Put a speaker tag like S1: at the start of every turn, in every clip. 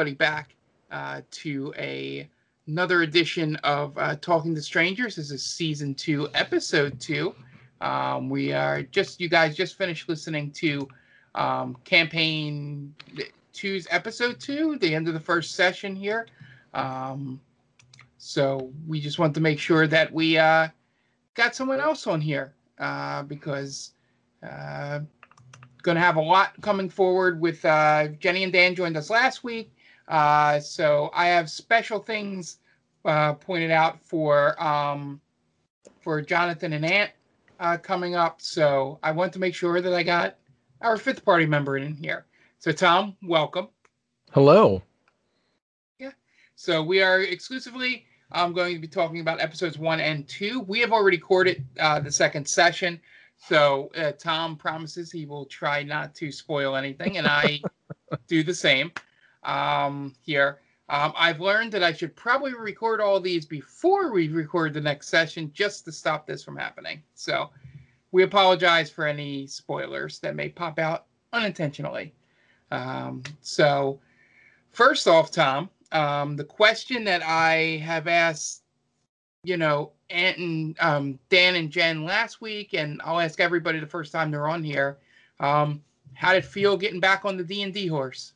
S1: everybody back uh, to a another edition of uh, Talking to Strangers. This is season two, episode two. Um, we are just you guys just finished listening to um, campaign two's episode two, the end of the first session here. Um, so we just want to make sure that we uh, got someone else on here uh, because uh, going to have a lot coming forward with uh, Jenny and Dan joined us last week. Uh, so I have special things uh, pointed out for um, for Jonathan and Ant uh, coming up. So I want to make sure that I got our fifth party member in here. So Tom, welcome.
S2: Hello. Yeah.
S1: So we are exclusively um, going to be talking about episodes one and two. We have already recorded uh, the second session. So uh, Tom promises he will try not to spoil anything, and I do the same um, here. Um, I've learned that I should probably record all these before we record the next session just to stop this from happening. So we apologize for any spoilers that may pop out unintentionally. Um, so, first off, Tom, um, the question that I have asked, you know, Ant and um, Dan and Jen last week, and I'll ask everybody the first time they're on here. Um, how did it feel getting back on the D and D horse?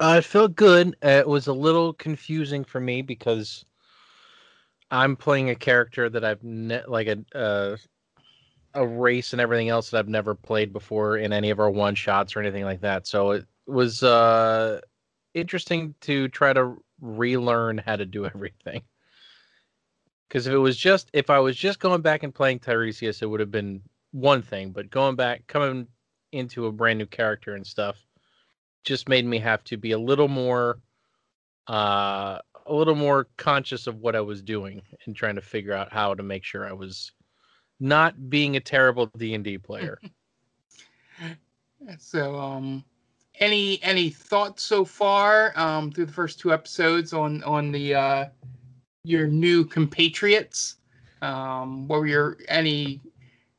S2: Uh, it felt good. It was a little confusing for me because I'm playing a character that I've ne- like a uh, a race and everything else that I've never played before in any of our one shots or anything like that. So it was uh, interesting to try to relearn how to do everything. Because if it was just if I was just going back and playing Tiresias, it would have been one thing. But going back, coming into a brand new character and stuff, just made me have to be a little more uh a little more conscious of what I was doing and trying to figure out how to make sure I was not being a terrible D&D player.
S1: So, um, any any thoughts so far um, through the first two episodes on on the uh, your new compatriots? Um, what were your any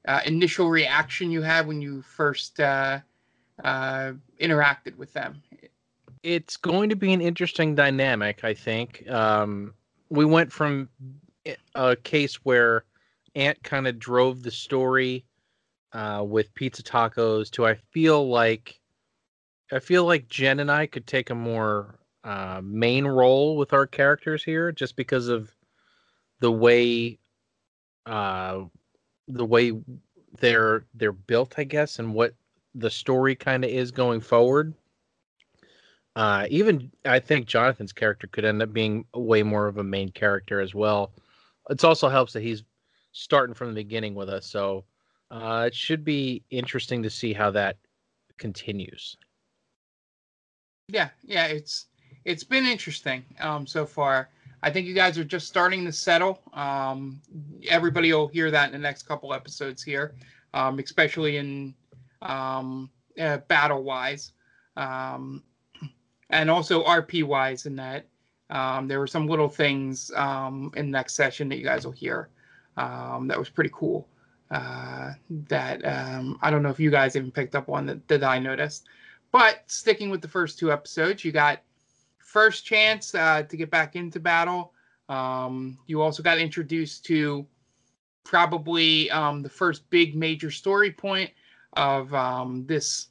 S1: uh, initial reaction you had when you first uh, uh, interacted with them?
S2: it's going to be an interesting dynamic, I think. Um, we went from a case where Ant kind of drove the story uh, with pizza tacos to I feel like I feel like Jen and I could take a more uh, main role with our characters here, just because of the way uh, the way they're they're built, I guess, and what the story kind of is going forward. Uh, even I think Jonathan's character could end up being way more of a main character as well. It also helps that he's starting from the beginning with us, so uh, it should be interesting to see how that continues.
S1: Yeah, yeah, it's it's been interesting um, so far. I think you guys are just starting to settle. Um, everybody will hear that in the next couple episodes here, um, especially in um, uh, battle wise, um, and also RP wise. In that um, there were some little things um, in the next session that you guys will hear um, that was pretty cool. Uh, that um, I don't know if you guys even picked up on that, that I noticed. But sticking with the first two episodes, you got first chance uh, to get back into battle. Um, you also got introduced to probably um, the first big major story point of um, this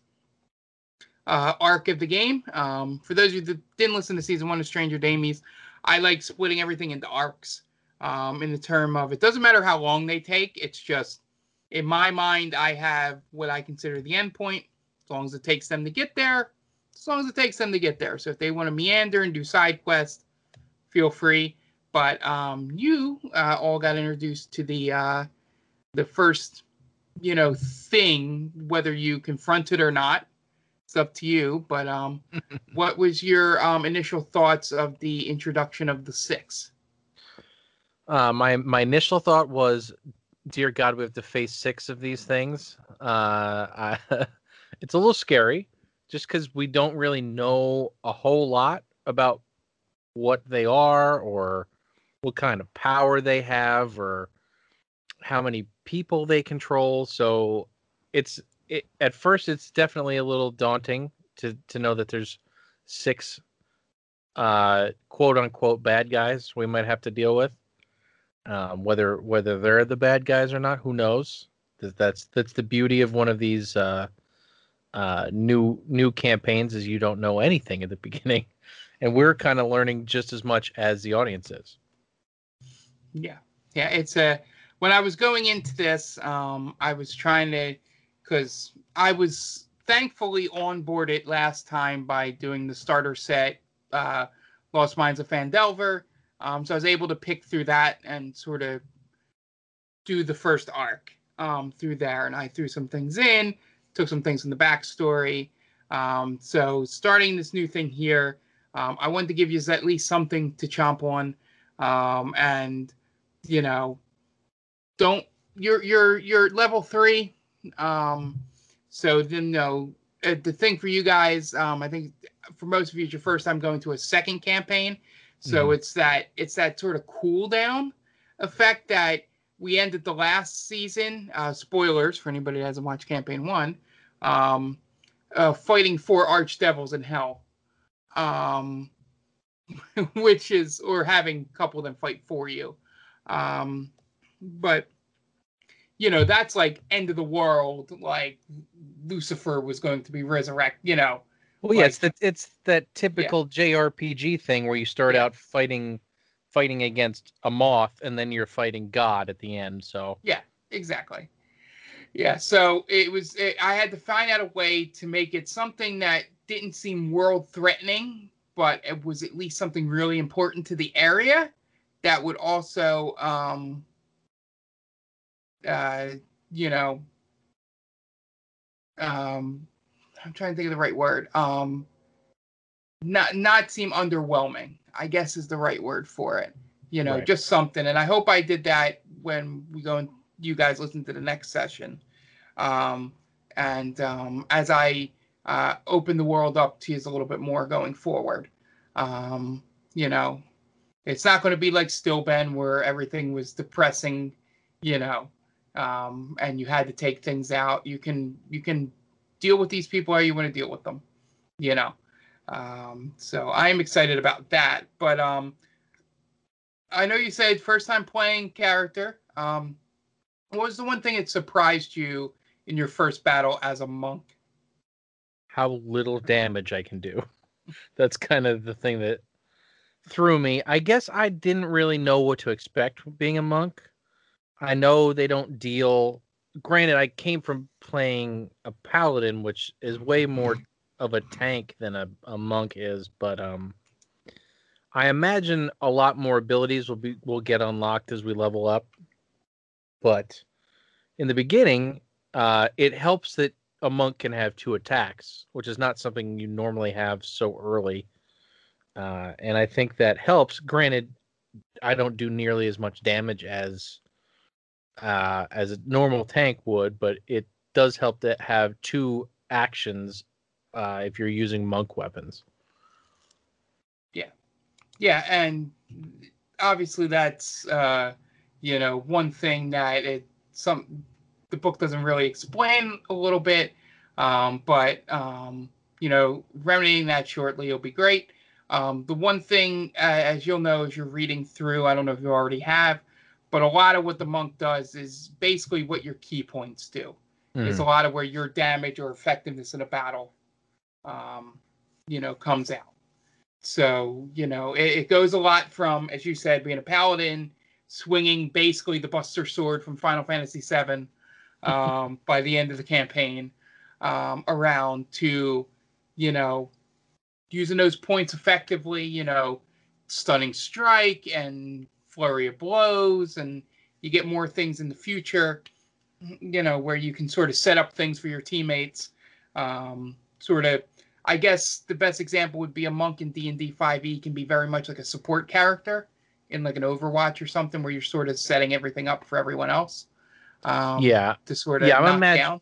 S1: uh, arc of the game. Um, for those of you that didn't listen to season one of Stranger Damies, I like splitting everything into arcs um, in the term of it doesn't matter how long they take. It's just in my mind, I have what I consider the end point. As long as it takes them to get there, as long as it takes them to get there. So if they want to meander and do side quests, feel free. But um, you uh, all got introduced to the uh, the first, you know, thing, whether you confront it or not. It's up to you. But um, what was your um, initial thoughts of the introduction of the six?
S2: Uh, my my initial thought was dear God, we have to face six of these things. Uh, I, it's a little scary, just because we don't really know a whole lot about what they are or what kind of power they have or how many people they control. So it's it, at first it's definitely a little daunting to to know that there's six uh quote unquote bad guys we might have to deal with. Um, whether whether they're the bad guys or not, who knows? That- That's that's the beauty of one of these uh, uh, new new campaigns is you don't know anything at the beginning, and we're kind of learning just as much as the audience is.
S1: Yeah, yeah. It's a when I was going into this, um, I was trying to because I was thankfully onboarded last time by doing the starter set, uh, Lost Minds of Phandelver. Um, so I was able to pick through that and sort of do the first arc um, through there, and I threw some things in, took some things in the backstory. Um, so starting this new thing here, um, I wanted to give you at least something to chomp on, um, and you know, don't you're you're you're level three, um, so then know uh, the thing for you guys, um, I think for most of you, it's your first time going to a second campaign, so
S2: Mhm.
S1: it's that it's that sort of cool down effect that we ended the last season. Uh, spoilers for anybody that hasn't watched campaign one. Um, uh, fighting four archdevils in hell, um, which is or having a couple of them fight for you. Um, but you know that's like end of the world. Like Lucifer was going to be resurrected. You know,
S2: Well, yeah, it's that it's that typical JRPG thing where you start
S1: Yeah.
S2: out fighting fighting against a moth and then you're fighting God at the end. So Yeah,
S1: exactly. Yeah, so it was. It, I had to find out a way to make it something that didn't seem world threatening, but it was at least something really important to the area that would also, um, uh, you know, um, I'm trying to think of the right word. Um, not not seem underwhelming. I guess is the right word for it. You know,
S2: Right.
S1: just something. And I hope I did that when we go and you guys listen to the next session. Um, and um, as I uh, open the world up to you a little bit more going forward, um, you know, it's not going to be like Stillben where everything was depressing, you know, um, and you had to take things out. You can you can deal with these people how you want to deal with them, you know. Um, so I am excited about that. But um, I know you said first time playing character. Um, what was the one thing that surprised you in your first battle as a monk?
S2: how little damage I can do. That's kind of the thing that threw me. I guess I didn't really know what to expect being a monk. I know they don't deal. Granted, I came from playing a paladin, which is way more of a tank than a, a monk is, but um, I imagine a lot more abilities will be will get unlocked as we level up. But in the beginning, uh, it helps that a monk can have two attacks, which is not something you normally have so early. Uh, and I think that helps. Granted, I don't do nearly as much damage as uh, as a normal tank would, but it does help to have two actions uh, if you're using monk weapons.
S1: Yeah, yeah, and obviously that's uh, you know one thing that it some the book doesn't really explain a little bit, um, but um, you know remedying that shortly will be great. Um, the one thing, uh, as you'll know, as you're reading through, I don't know if you already have, but a lot of what the monk does is basically what your ki points do. It's a lot of where your damage or effectiveness in a battle, um, you know, comes out. So you know, it, it goes a lot from, as you said, being a paladin, swinging basically the Buster Sword from Final Fantasy VII um, by the end of the campaign, um, around to, you know, using those points effectively. You know, stunning strike and flurry of blows, and you get more things in the future. You know, where you can sort of set up things for your teammates. Um, sort of, I guess the best example would be a monk in D and D 5e can be very much like a support character in like an Overwatch or something, where you're sort of setting everything up for everyone else. Um,
S2: yeah,
S1: To sort of
S2: Yeah, I'm imag-
S1: down.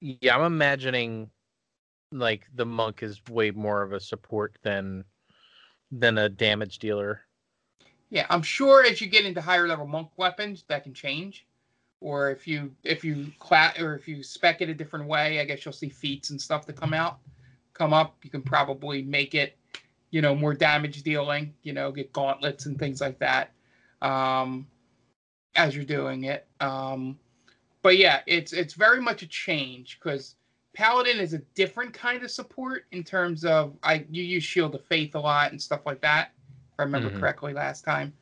S2: yeah. I'm imagining like the monk is way more of a support than than a damage dealer.
S1: Yeah, I'm sure as you get into higher level monk weapons, that can change. Or if you if you cla- or if you spec it a different way, I guess you'll see feats and stuff that come out, come up. You can probably make it, you know, more damage dealing. You know, get gauntlets and things like that, um, as you're doing it. Um, but yeah, it's it's very much a change because paladin is a different kind of support in terms of I you use shield of faith a lot and stuff like that I remember
S2: Mhm.
S1: correctly last time.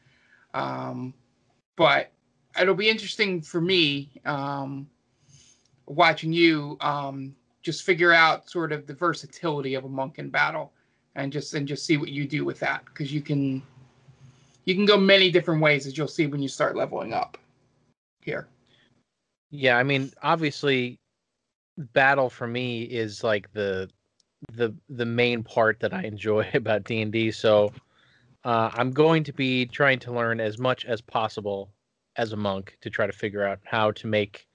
S1: Um, but it'll be interesting for me um, watching you um, just figure out sort of the versatility of a monk in battle and just and just see what you do with that because you can you can go many different ways as you'll see when you start leveling up here.
S2: Yeah, I mean, obviously, battle for me is like the the the main part that I enjoy about D and D. So uh, I'm going to be trying to learn as much as possible as a monk to try to figure out how to make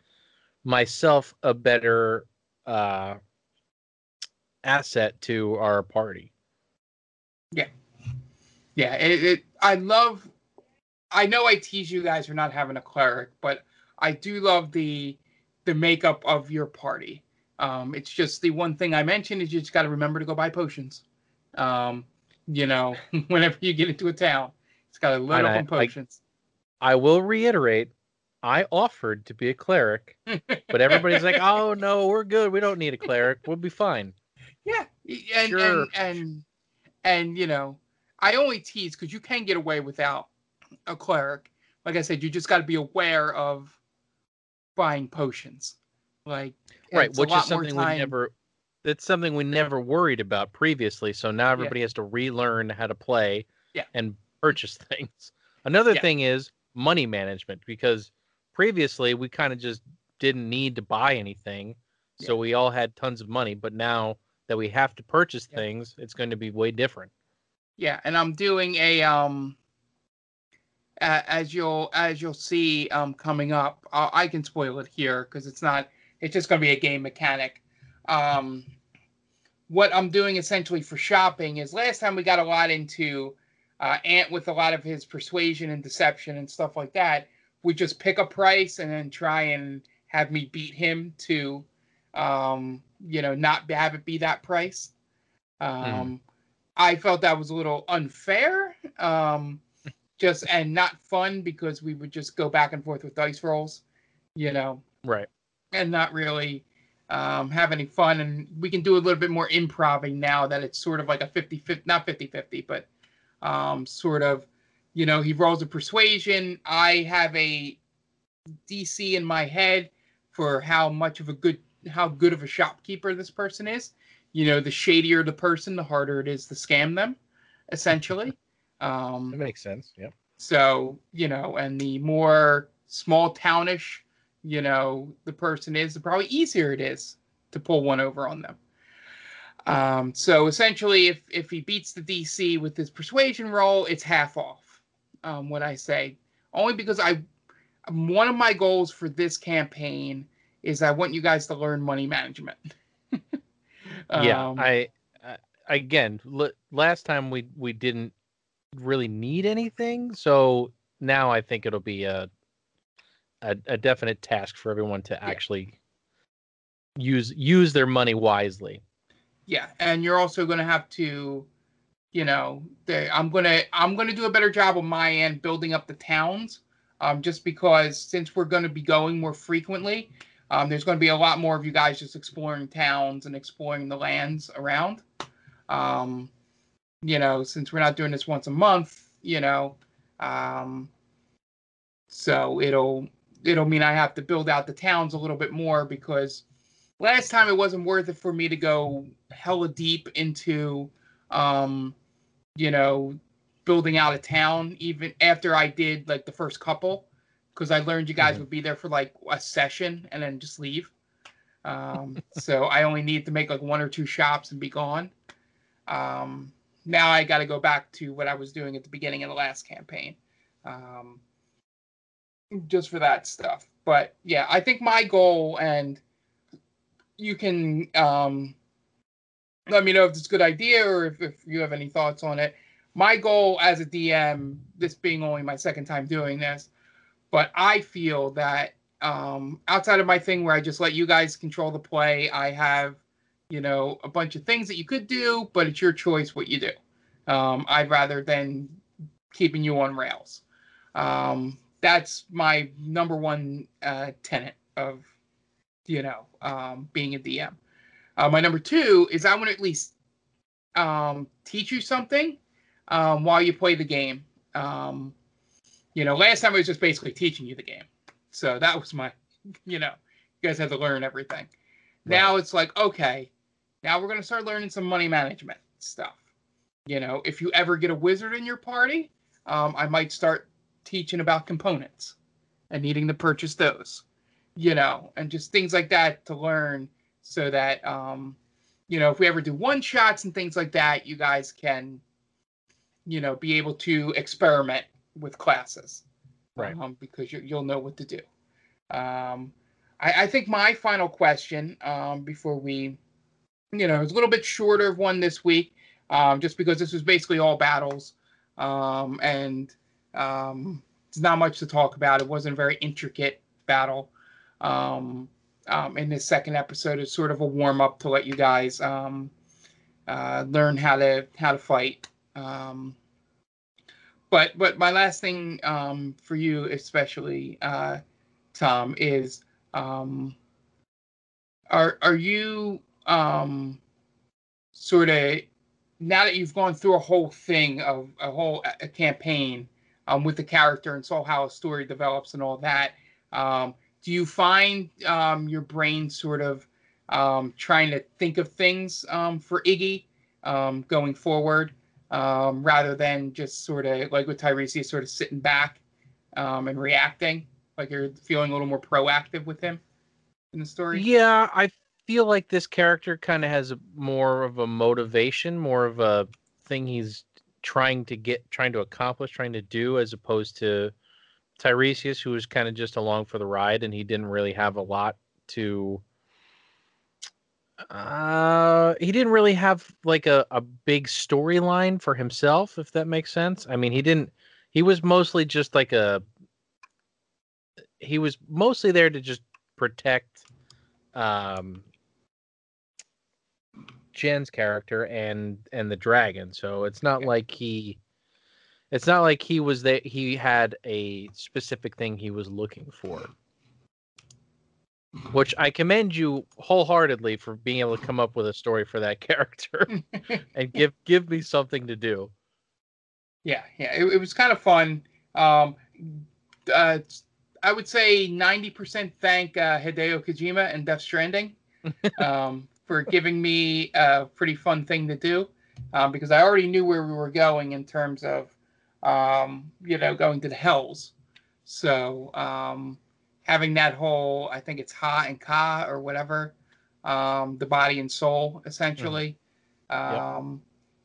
S2: myself a better uh, asset to our party.
S1: Yeah, it, it I love I know I tease you guys for not having a cleric, but I do love the the makeup of your party. Um, it's just the one thing I mentioned is you just got to remember to go buy potions. Um, you know, whenever you get into a town, it's got a load
S2: And
S1: up
S2: I-
S1: on potions.
S2: I will reiterate. I offered to be a cleric, but everybody's like, "Oh no, we're good. We don't need a cleric. We'll be fine."
S1: Yeah, and
S2: Sure.
S1: and, and and you know, I only tease because you can get away without a cleric. Like I said, you just got to be aware of buying potions. Like
S2: right which is something we never it's something we never worried about previously so now everybody has to relearn how to play
S1: Yeah.
S2: and purchase things another
S1: Yeah.
S2: thing is money management because previously we kind of just didn't need to buy anything so we all had tons of money but now that we have to purchase
S1: Yeah.
S2: things it's going to be way different
S1: Yeah, and I'm doing a um as you'll as you'll see um coming up. Uh, I can spoil it here because it's not. It's just going to be a game mechanic. Um, what I'm doing essentially for shopping is last time we got a lot into uh, Ant with a lot of his persuasion and deception and stuff like that. We just pick a price and then try and have me beat him to, um, you know, not have it be that price. Um, I felt that was a little unfair, um, just and not fun because we would just go back and forth with dice rolls, you know,
S2: right
S1: and not really um, have any fun. And we can do a little bit more improving now that it's sort of like a 50 50, not 50 50, but um, sort of, you know, he rolls a persuasion. I have a DC in my head for how much of a good, how good of a shopkeeper this person is. You know, the shadier the person, the harder it is to scam them, essentially. Um,
S2: that makes sense yeah
S1: so, you know, and the more small townish, you know, the person is, the probably easier it is to pull one over on them. Um, so essentially, if if he beats the DC with his persuasion roll, it's half off. Um, what I say, only because I, one of my goals for this campaign is I want you guys to learn money management.
S2: yeah
S1: Um,
S2: I, I again l- last time we we didn't really need anything so now i think it'll be a a, a definite task for everyone to actually use use their money wisely
S1: Yeah, and you're also going to have to, you know, the, I'm gonna I'm gonna do a better job on my end building up the towns, um, just because since we're going to be going more frequently, um, there's going to be a lot more of you guys just exploring towns and exploring the lands around. Um, you know, since we're not doing this once a month, you know, um, so it'll it'll mean I have to build out the towns a little bit more because last time it wasn't worth it for me to go hella deep into um you know building out a town even after i did like the first couple. Because i learned you guys
S2: Mhm.
S1: would be there for like a session and then just leave. Um so i only need to make like one or two shops and be gone. Um now i got to go back to what i was doing at the beginning of the last campaign. Um just for that stuff but yeah, I think my goal, and you can um, let me know if it's a good idea or if, if you have any thoughts on it. My goal as a DM, this being only my second time doing this, but I feel that um, outside of my thing where I just let you guys control the play, I have, you know, a bunch of things that you could do, but it's your choice what you do. Um, I'd rather than keeping you on rails. Um, that's my number one uh, tenet of, you know, um, being a DM. Uh, my number two is I want to at least um, teach you something um, while you play the game. Um, you know, last time I was just basically teaching you the game. So that was my, you know, you guys had to learn everything. Now it's like, okay, now we're going to start learning some money management stuff. You know, if you ever get a wizard in your party, um, I might start teaching about components and needing to purchase those, you know, and just things like that to learn so that, um, you know, if we ever do one shots and things like that, you guys can, you know, be able to experiment with classes
S2: Right.
S1: um, because you, you'll know what to do. Um, I, I think my final question um, before we, you know, it's a little bit shorter of one this week, um, just because this was basically all battles, um, and um, there's not much to talk about. It wasn't a very intricate battle. Um, um, in this second episode, it's sort of a warm up to let you guys um, uh, learn how to how to fight. Um, but but my last thing um, for you, especially uh, Tom, is um, are are you um, sort of now that you've gone through a whole thing of a whole a campaign um, with the character and saw how a story develops and all that, um, do you find um, your brain sort of um, trying to think of things um, for Iggy um, going forward? rather than just sort of like with Tiresias, sort of sitting back and reacting. Like you're feeling a little more proactive with him in the story.
S2: Yeah, I feel like this character kind of has more of a motivation, more of a thing he's trying to get, trying to accomplish, trying to do, as opposed to Tiresias, who was kind of just along for the ride, and he didn't really have a lot to. Uh, he didn't really have like a, a big storyline for himself, if that makes sense. I mean, he didn't. He was mostly just like a. He was mostly there to just protect um Jen's character and and the dragon. So it's not
S1: Yeah.
S2: like he it's not like he was there he had a specific thing he was looking for. Which I commend you wholeheartedly for being able to come up with a story for that character and give give me something to do.
S1: Yeah, yeah, it, it was kind of fun. Um, uh, I would say 90% thank uh, Hideo Kojima and Death Stranding um, for giving me a pretty fun thing to do um, because I already knew where we were going in terms of, um, you know, going to the hells. So um, having that whole, I think it's Ha and Ka or whatever, um, the body and soul essentially. Um,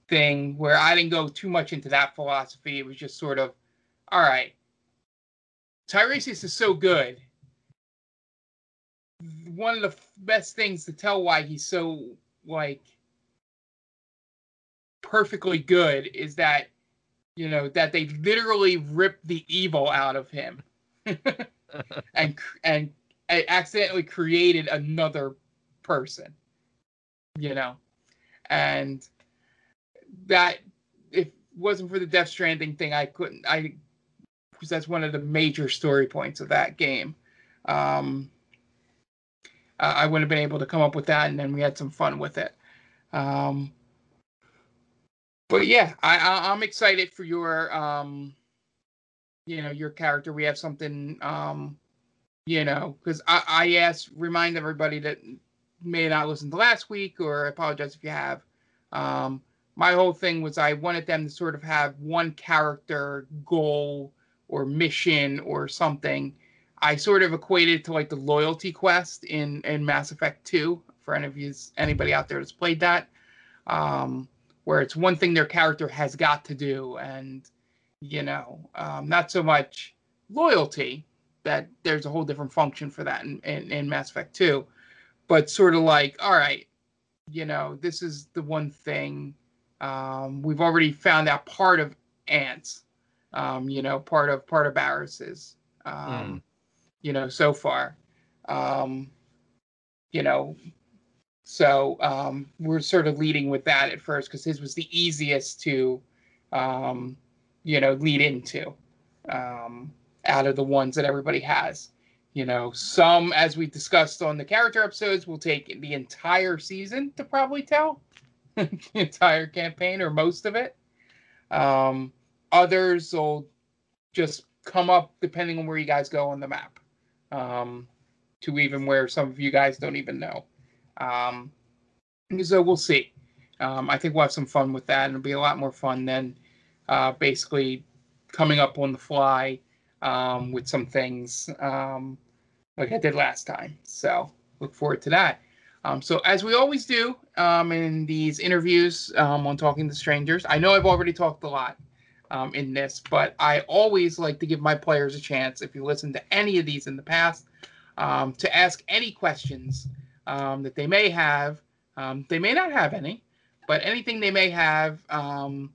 S1: thing where I didn't go too much into that philosophy. It was just sort of, all right, Tiresias is so good. One of the f- best things to tell why he's so like perfectly good is that you know that they literally ripped the evil out of him and and accidentally created another person you know and that if it wasn't for the Death Stranding thing, I couldn't. I because that's one of the major story points of that game. Um, uh, I wouldn't have been able to come up with that, and then we had some fun with it. Um, but yeah, I, I'm excited for your um, you know, your character. We have something um, you know, because I I asked remind everybody that may not listen to last week, or I apologize if you have. Um, my whole thing was I wanted them to sort of have one character goal or mission or something. I sort of equated to like the loyalty quest in in Mass Effect 2 for any of you anybody out there that's played that. Um, where it's one thing their character has got to do and you know, um, not so much loyalty, that there's a whole different function for that in, in, in Mass Effect 2. But sort of like, all right, you know, this is the one thing um, we've already found out part of ants, um, you know, part of part of Barris's, um, you know, so far, um, you know, so um, we're sort of leading with that at first because his was the easiest to, um, you know, lead into um, out of the ones that everybody has. You know, some, as we discussed on the character episodes, will take the entire season to probably tell the entire campaign or most of it. Um, others will just come up depending on where you guys go on the map, um, to even where some of you guys don't even know. Um, so we'll see. Um, I think we'll have some fun with that, and it'll be a lot more fun than uh, basically coming up on the fly um, with some things um, like I did last time. So look forward to that. Um, so as we always do um, in these interviews um, on Talking to Strangers, I know I've already talked a lot um, in this, but I always like to give my players a chance, if you listen to any of these in the past, um, to ask any questions um, that they may have. Um, they may not have any, but anything they may have, um,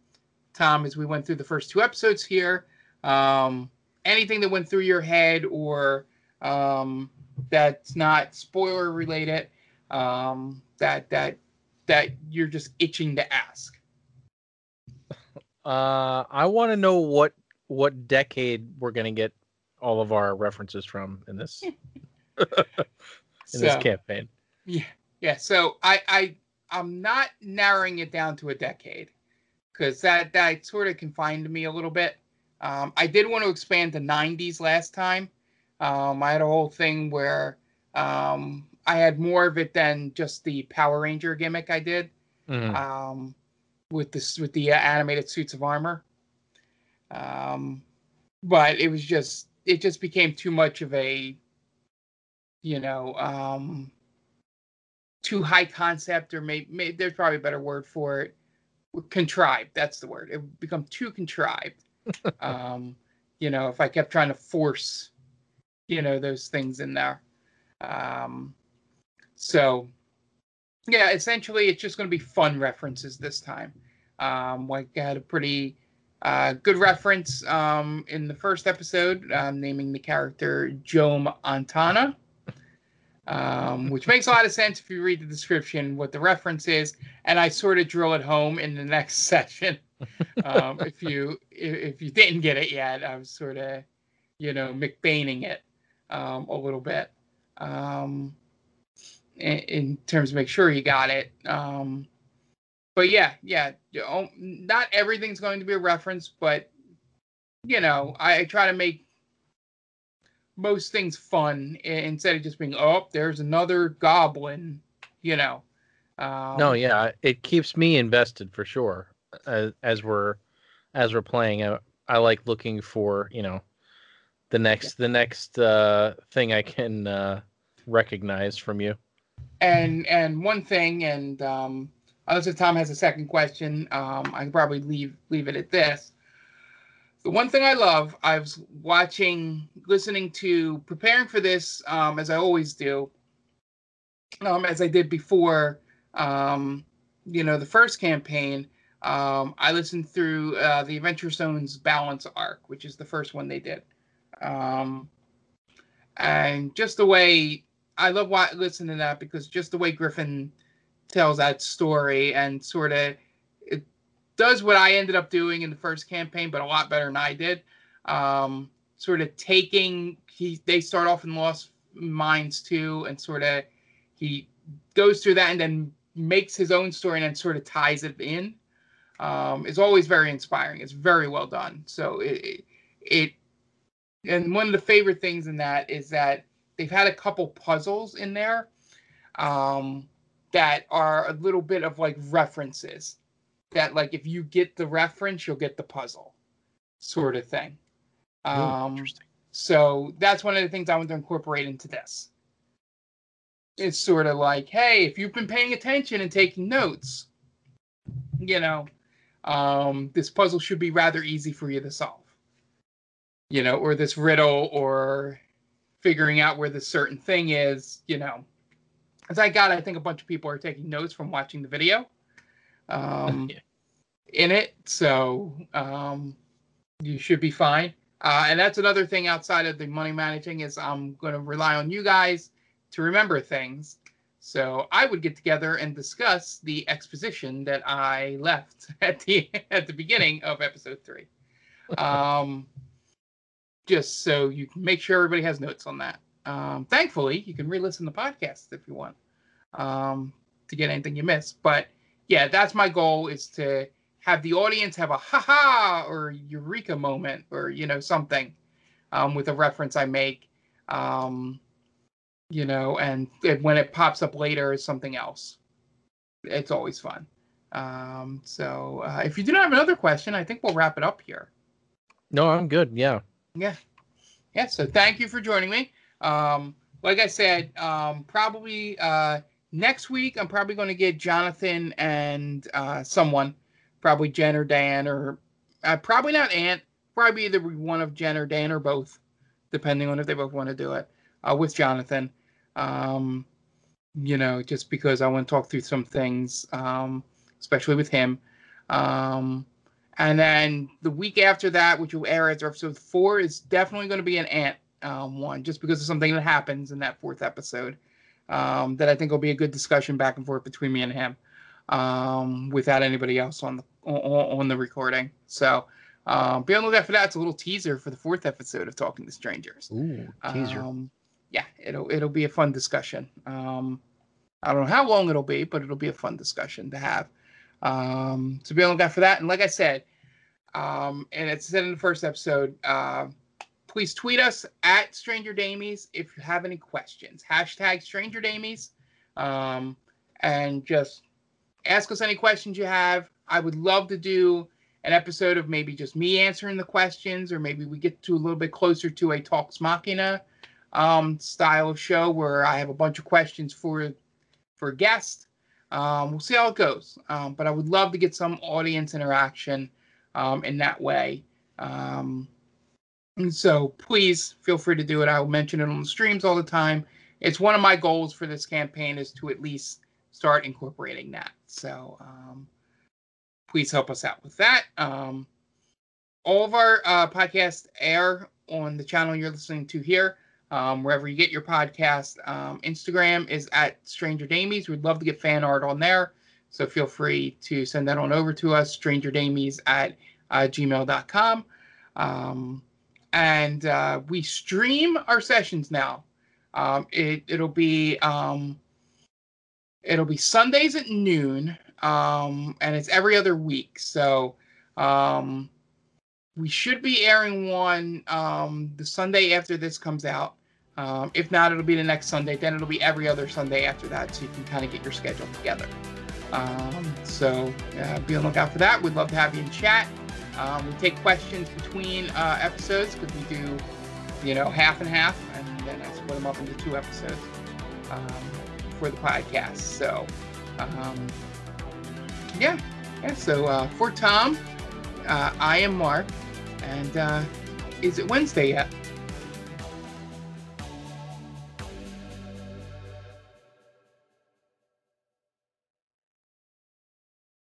S1: Tom, as we went through the first two episodes here, um, anything that went through your head or that's not spoiler related, that that that you're just itching to ask.
S2: Uh, I want to know what what decade we're gonna get all of our references from in this in this campaign.
S1: Yeah, yeah. So I, I, I'm not narrowing it down to a decade because that that sort of confined me a little bit. Um, I did want to expand to '90s last time. Um, I had a whole thing where um, I had more of it than just the Power Ranger gimmick I did
S2: Mhm.
S1: um, with this with the uh, animated suits of armor. Um, but it was just it just became too much of a, you know, um, too high concept, or maybe, maybe there's probably a better word for it. Contrived. That's the word. It would become too contrived. um, you know, if I kept trying to force, you know, those things in there. Um, so yeah, essentially, it's just going to be fun references this time. Um, like I had a pretty uh, good reference um, in the first episode, um, naming the character Jome Antana, um, which makes a lot of sense if you read the description what the reference is, and I sort of drill it home in the next session. um, if you if, if you didn't get it yet, I was sort of, you know, McBaining it um, a little bit. Um, in, in terms of make sure you got it. Um, but yeah, yeah, not everything's going to be a reference, but you know, I, I try to make most things fun instead of just being, oh, there's another goblin, you know. Um,
S2: no, yeah, it keeps me invested for sure. As, as we're as we're playing, I, I like looking for you know the next the next uh, thing I can uh, recognize from you.
S1: And and one thing, and um, unless if Tom has a second question, um, I can probably leave leave it at this. The one thing I love, I was watching, listening to, preparing for this, um, as I always do, um, as I did before, um, you know, the first campaign. Um, I listened through uh, the Adventure Zone's Balance arc, which is the first one they did, um, and just the way I love wa- listening to that because just the way Griffin tells that story and sort of it does what I ended up doing in the first campaign, but a lot better than I did. Um, sort of taking he they start off in Lost Minds too, and sort of he goes through that and then makes his own story and then sort of ties it in. Um, it's always very inspiring. It's very well done. So it, it, it and one of the favorite things in that is that they've had a couple puzzles in there um, that are a little bit of like references. That like if you get the reference you'll get the puzzle sort of thing. Um, so that's one of the things i want to incorporate into this. It's sort of like hey if you've been paying attention and taking notes you know um, this puzzle should be rather easy for you to solve. You know or this riddle or figuring out where the certain thing is, you know. As I got, I think a bunch of people are taking notes from watching the video um,
S2: Yeah.
S1: in it. So um, you should be fine. Uh, and that's another thing outside of the money managing is I'm going to rely on you guys to remember things. So I would get together and discuss the exposition that I left at the at the beginning of episode three. Um, just so you can make sure everybody has notes on that. Um, thankfully, you can re-listen to the podcast if you want um, to get anything you missed. But yeah, that's my goal is to have the audience have a ha-ha or eureka moment or you know something um, with a reference I make. Um, you know, and when it pops up later is something else. It's always fun. Um, so uh, if you do not have another question, I think we'll wrap it up here.
S2: No, I'm good. Yeah.
S1: Yeah. Yeah. So thank you for joining me. Um, like I said, um, probably uh, next week, I'm probably going to get Jonathan and uh, someone, probably Jen or Dan, or uh, probably not Ant, probably either one of Jen or Dan or both, depending on if they both want to do it uh, with Jonathan. Um, you know, just because I want to talk through some things, um, especially with him. Um, and then the week after that, which will air after episode four, is definitely going to be an Ant um, one, just because of something that happens in that fourth episode um, that I think will be a good discussion back and forth between me and him, um, without anybody else on the on, on the recording. So um, be on the lookout for that. It's a little teaser for the fourth episode of Talking to Strangers.
S2: Ooh, teaser.
S1: Um, yeah, it'll it'll be a fun discussion. Um, I don't know how long it'll be, but it'll be a fun discussion to have. Um, so be on the lookout for that. And like I said, um, and it's said in the first episode, uh, please tweet us at Stranger Damies if you have any questions. Hashtag Stranger Damies, um, and just ask us any questions you have. I would love to do an episode of maybe just me answering the questions, or maybe we get to a little bit closer to a Talks Machina um, style of show where I have a bunch of questions for for guests. Um, we'll see how it goes, um, but I would love to get some audience interaction um, in that way. Um, and so please feel free to do it. I will mention it on the streams all the time. It's one of my goals for this campaign is to at least start incorporating that. So um, please help us out with that. Um, all of our uh, podcasts air on the channel you're listening to here, um, wherever you get your podcast. Um, Instagram is at Stranger Damies. We'd love to get fan art on there. So feel free to send that on over to us, strangerdamies at uh, gmail.com. Um, and uh, we stream our sessions now. Um, it, it'll be um, it'll be Sundays at noon, um, and it's every other week. So um, we should be airing one um, the Sunday after this comes out. Um, if not, it'll be the next Sunday. Then it'll be every other Sunday after that, so you can kind of get your schedule together. Um, so uh, be on the lookout for that. We'd love to have you in chat. Um, we take questions between uh, episodes because we do, you know, half and half, and then I split them up into two episodes um, for the podcast. So, um, yeah, yeah. So uh, for Tom, uh, I am Mark, and uh, is it Wednesday yet?